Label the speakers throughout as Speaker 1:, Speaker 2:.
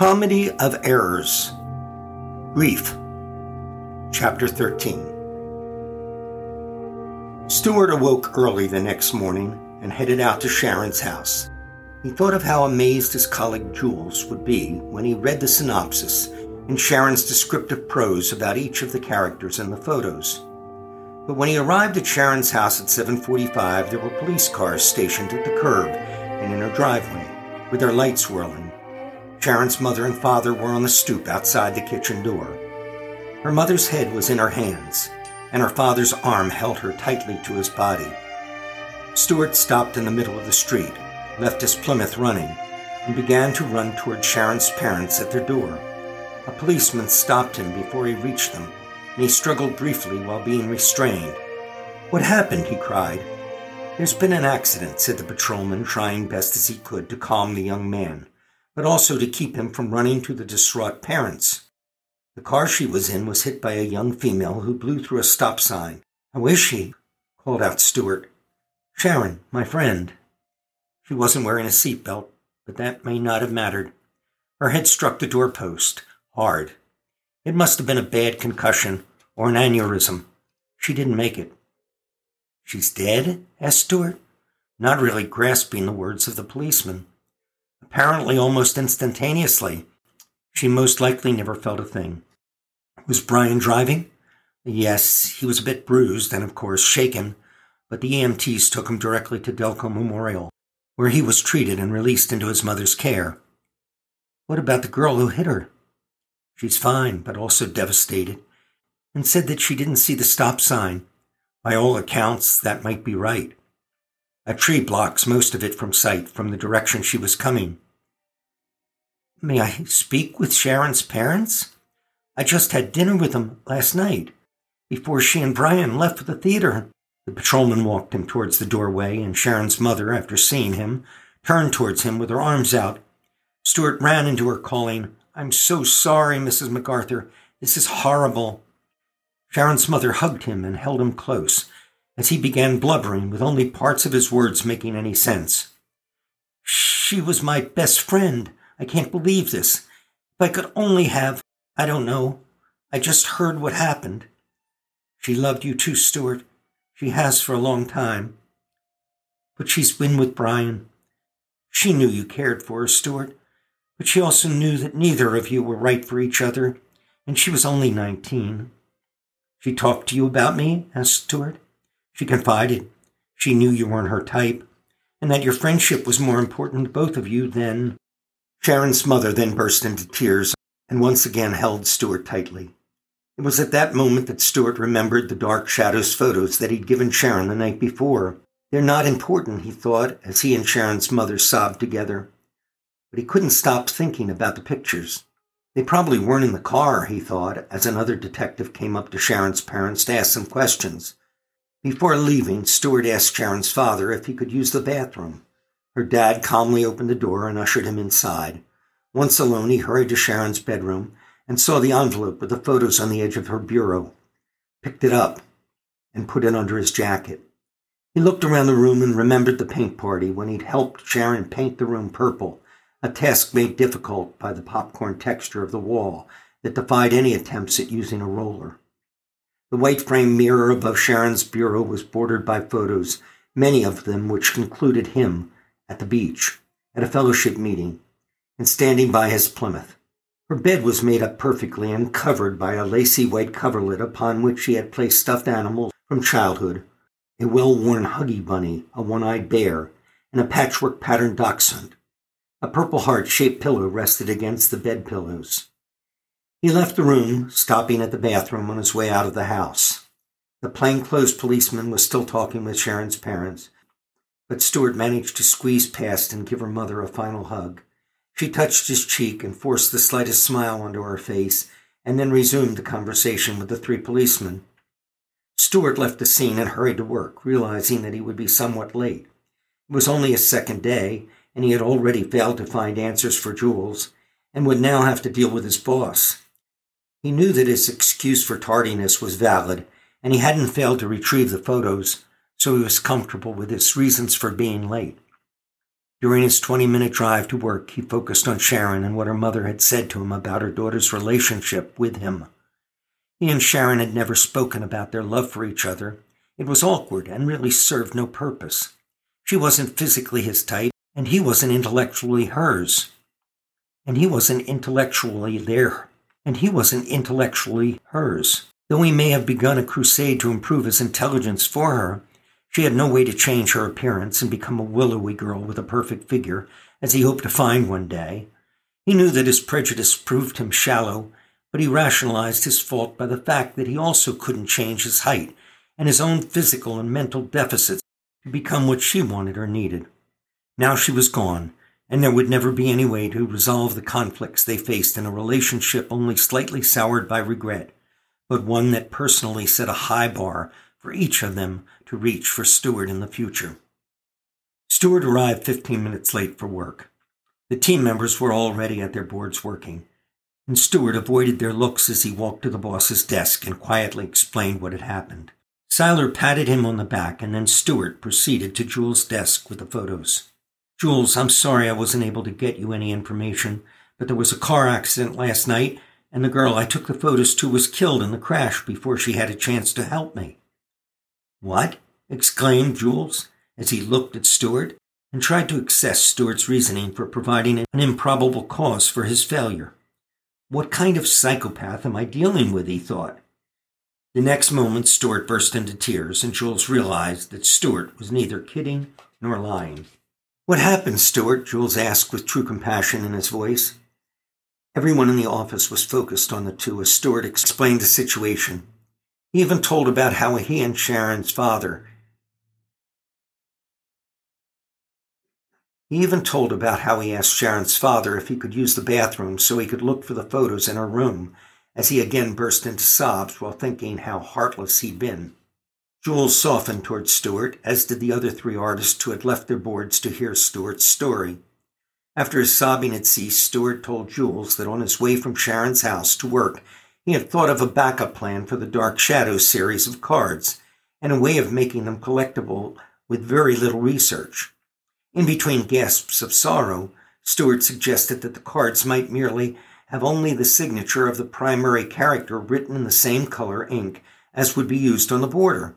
Speaker 1: Comedy of Errors Grief Chapter 13 Stewart awoke early the next morning and headed out to Sharon's house. He thought of how amazed his colleague Jules would be when he read the synopsis and Sharon's descriptive prose about each of the characters in the photos. But when he arrived at Sharon's house at 7:45, there were police cars stationed at the curb and in her driveway, with their lights whirling. Sharon's mother and father were on the stoop outside the kitchen door. Her mother's head was in her hands, and her father's arm held her tightly to his body. Stewart stopped in the middle of the street, left his Plymouth running, and began to run toward Sharon's parents at their door. A policeman stopped him before he reached them, and he struggled briefly while being restrained. What happened? he cried. There's been an accident, said the patrolman, trying best as he could to calm the young man, but also to keep him from running to the distraught parents. The car she was in was hit by a young female who blew through a stop sign. How is she? called out Stewart. Sharon, my friend. She wasn't wearing a seatbelt, but that may not have mattered. Her head struck the doorpost hard. It must have been a bad concussion or an aneurysm. She didn't make it. She's dead? asked Stewart, not really grasping the words of the policeman. Apparently, almost instantaneously, she most likely never felt a thing. Was Brian driving? Yes, he was a bit bruised and, of course, shaken, but the EMTs took him directly to Delco Memorial, where he was treated and released into his mother's care. What about the girl who hit her? She's fine, but also devastated, and said that she didn't see the stop sign. By all accounts, that might be right. A tree blocks most of it from sight from the direction she was coming. May I speak with Sharon's parents? I just had dinner with them last night, before she and Brian left for the theater. The patrolman walked him towards the doorway, and Sharon's mother, after seeing him, turned towards him with her arms out. Stewart ran into her, calling, I'm so sorry, Mrs. MacArthur. This is horrible. Sharon's mother hugged him and held him close as he began blubbering with only parts of his words making any sense. She was my best friend. I can't believe this. If I could only have, I don't know. I just heard what happened. She loved you too, Stewart. She has for a long time. But she's been with Brian. She knew you cared for her, Stewart but she also knew that neither of you were right for each other, and she was only 19. She talked to you about me? asked Stewart. She confided. She knew you weren't her type, and that your friendship was more important to both of you than. Sharon's mother then burst into tears and once again held Stewart tightly. It was at that moment that Stewart remembered the dark shadows photos that he'd given Sharon the night before. They're not important, he thought, as he and Sharon's mother sobbed together but he couldn't stop thinking about the pictures. They probably weren't in the car, he thought, as another detective came up to Sharon's parents to ask some questions. Before leaving, Stewart asked Sharon's father if he could use the bathroom. Her dad calmly opened the door and ushered him inside. Once alone, he hurried to Sharon's bedroom and saw the envelope with the photos on the edge of her bureau, picked it up, and put it under his jacket. He looked around the room and remembered the paint party when he'd helped Sharon paint the room purple a task made difficult by the popcorn texture of the wall that defied any attempts at using a roller. The white frame mirror above Sharon's bureau was bordered by photos, many of them which included him at the beach, at a fellowship meeting, and standing by his Plymouth. Her bed was made up perfectly and covered by a lacy white coverlet upon which she had placed stuffed animals from childhood a well worn Huggy Bunny, a one eyed bear, and a patchwork patterned dachshund. A purple heart shaped pillow rested against the bed pillows. He left the room, stopping at the bathroom on his way out of the house. The plainclothes policeman was still talking with Sharon's parents, but Stewart managed to squeeze past and give her mother a final hug. She touched his cheek and forced the slightest smile onto her face, and then resumed the conversation with the three policemen. Stewart left the scene and hurried to work, realizing that he would be somewhat late. It was only his second day, and he had already failed to find answers for Jules and would now have to deal with his boss. He knew that his excuse for tardiness was valid, and he hadn't failed to retrieve the photos, so he was comfortable with his reasons for being late. During his 20 minute drive to work, he focused on Sharon and what her mother had said to him about her daughter's relationship with him. He and Sharon had never spoken about their love for each other. It was awkward and really served no purpose. She wasn't physically his type, and he wasn't intellectually hers. And he wasn't intellectually there. And he wasn't intellectually hers. Though he may have begun a crusade to improve his intelligence for her, she had no way to change her appearance and become a willowy girl with a perfect figure, as he hoped to find one day. He knew that his prejudice proved him shallow, but he rationalized his fault by the fact that he also couldn't change his height and his own physical and mental deficits to become what she wanted or needed. Now she was gone, and there would never be any way to resolve the conflicts they faced in a relationship only slightly soured by regret, but one that personally set a high bar for each of them to reach for Stewart in the future. Stewart arrived 15 minutes late for work. The team members were already at their boards working, and Stewart avoided their looks as he walked to the boss's desk and quietly explained what had happened. Seiler patted him on the back, and then Stewart proceeded to Jules' desk with the photos. Jules, I'm sorry I wasn't able to get you any information, but there was a car accident last night, and the girl I took the photos to was killed in the crash before she had a chance to help me. What? exclaimed Jules as he looked at Stewart and tried to assess Stewart's reasoning for providing an improbable cause for his failure. What kind of psychopath am I dealing with? he thought. The next moment, Stewart burst into tears, and Jules realized that Stewart was neither kidding nor lying. What happened, Stewart? Jules asked with true compassion in his voice. Everyone in the office was focused on the two as Stewart explained the situation. He even told about how he and Sharon's father He even told about how he asked Sharon's father if he could use the bathroom so he could look for the photos in her room, as he again burst into sobs while thinking how heartless he'd been. Jules softened toward Stewart, as did the other three artists who had left their boards to hear Stewart's story. After his sobbing had ceased, Stewart told Jules that on his way from Sharon's house to work, he had thought of a backup plan for the Dark Shadows series of cards and a way of making them collectible with very little research. In between gasps of sorrow, Stewart suggested that the cards might merely have only the signature of the primary character written in the same color ink as would be used on the border.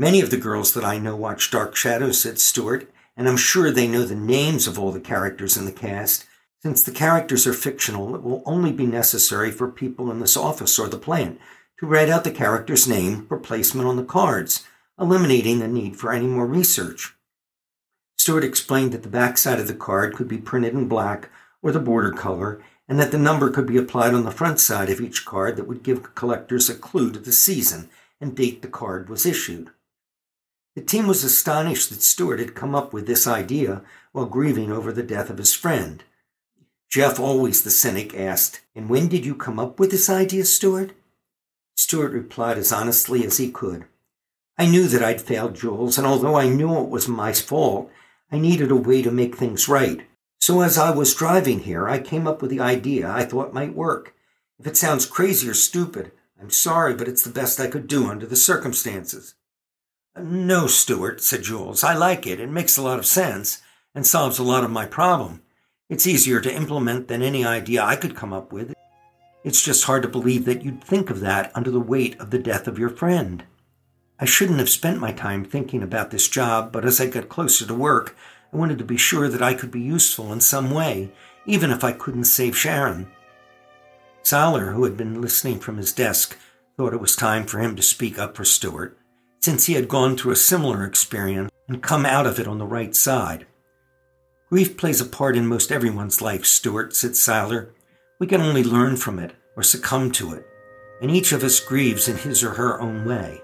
Speaker 1: Many of the girls that I know watch Dark Shadows, said Stewart, and I'm sure they know the names of all the characters in the cast. Since the characters are fictional, it will only be necessary for people in this office or the plant to write out the character's name for placement on the cards, eliminating the need for any more research. Stewart explained that the backside of the card could be printed in black or the border color, and that the number could be applied on the front side of each card that would give collectors a clue to the season and date the card was issued. The team was astonished that Stewart had come up with this idea while grieving over the death of his friend. Jeff, always the cynic, asked, And when did you come up with this idea, Stewart? Stewart replied as honestly as he could. I knew that I'd failed Jules, and although I knew it was my fault, I needed a way to make things right. So as I was driving here, I came up with the idea I thought might work. If it sounds crazy or stupid, I'm sorry, but it's the best I could do under the circumstances. No, Stewart, said Jules. I like it. It makes a lot of sense and solves a lot of my problem. It's easier to implement than any idea I could come up with. It's just hard to believe that you'd think of that under the weight of the death of your friend. I shouldn't have spent my time thinking about this job, but as I got closer to work, I wanted to be sure that I could be useful in some way, even if I couldn't save Sharon. Seiler, who had been listening from his desk, thought it was time for him to speak up for Stewart since he had gone through a similar experience and come out of it on the right side. Grief plays a part in most everyone's life, Stewart, said Seiler. We can only learn from it or succumb to it, and each of us grieves in his or her own way.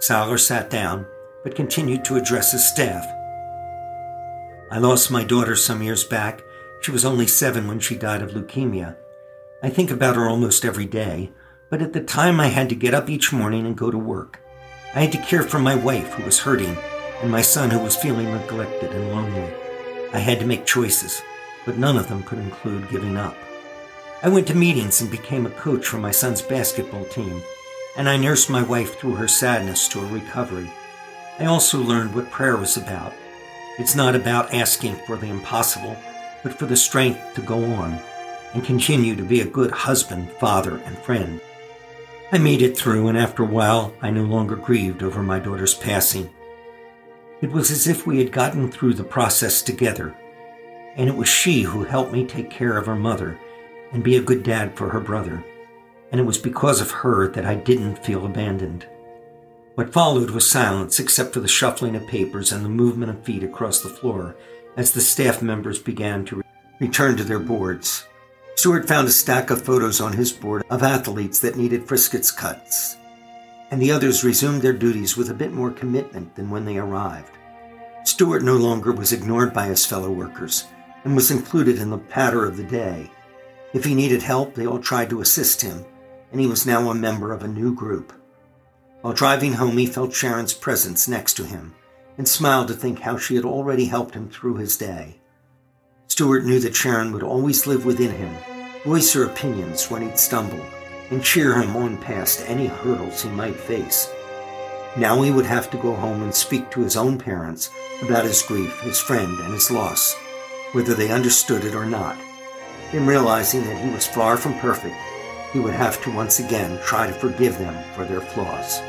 Speaker 1: Seiler sat down, but continued to address his staff. I lost my daughter some years back. She was only seven when she died of leukemia. I think about her almost every day, but at the time I had to get up each morning and go to work. I had to care for my wife, who was hurting, and my son, who was feeling neglected and lonely. I had to make choices, but none of them could include giving up. I went to meetings and became a coach for my son's basketball team, and I nursed my wife through her sadness to her recovery. I also learned what prayer was about. It's not about asking for the impossible, but for the strength to go on and continue to be a good husband, father, and friend. I made it through, and after a while, I no longer grieved over my daughter's passing. It was as if we had gotten through the process together, and it was she who helped me take care of her mother and be a good dad for her brother, and it was because of her that I didn't feel abandoned. What followed was silence except for the shuffling of papers and the movement of feet across the floor as the staff members began to return to their boards. Stewart found a stack of photos on his board of athletes that needed Friskets cuts, and the others resumed their duties with a bit more commitment than when they arrived. Stewart no longer was ignored by his fellow workers and was included in the patter of the day. If he needed help, they all tried to assist him, and he was now a member of a new group. While driving home, he felt Sharon's presence next to him and smiled to think how she had already helped him through his day. Stewart knew that Sharon would always live within him, voice her opinions when he'd stumble, and cheer him on past any hurdles he might face. Now he would have to go home and speak to his own parents about his grief, his friend, and his loss, whether they understood it or not. In realizing that he was far from perfect, he would have to once again try to forgive them for their flaws.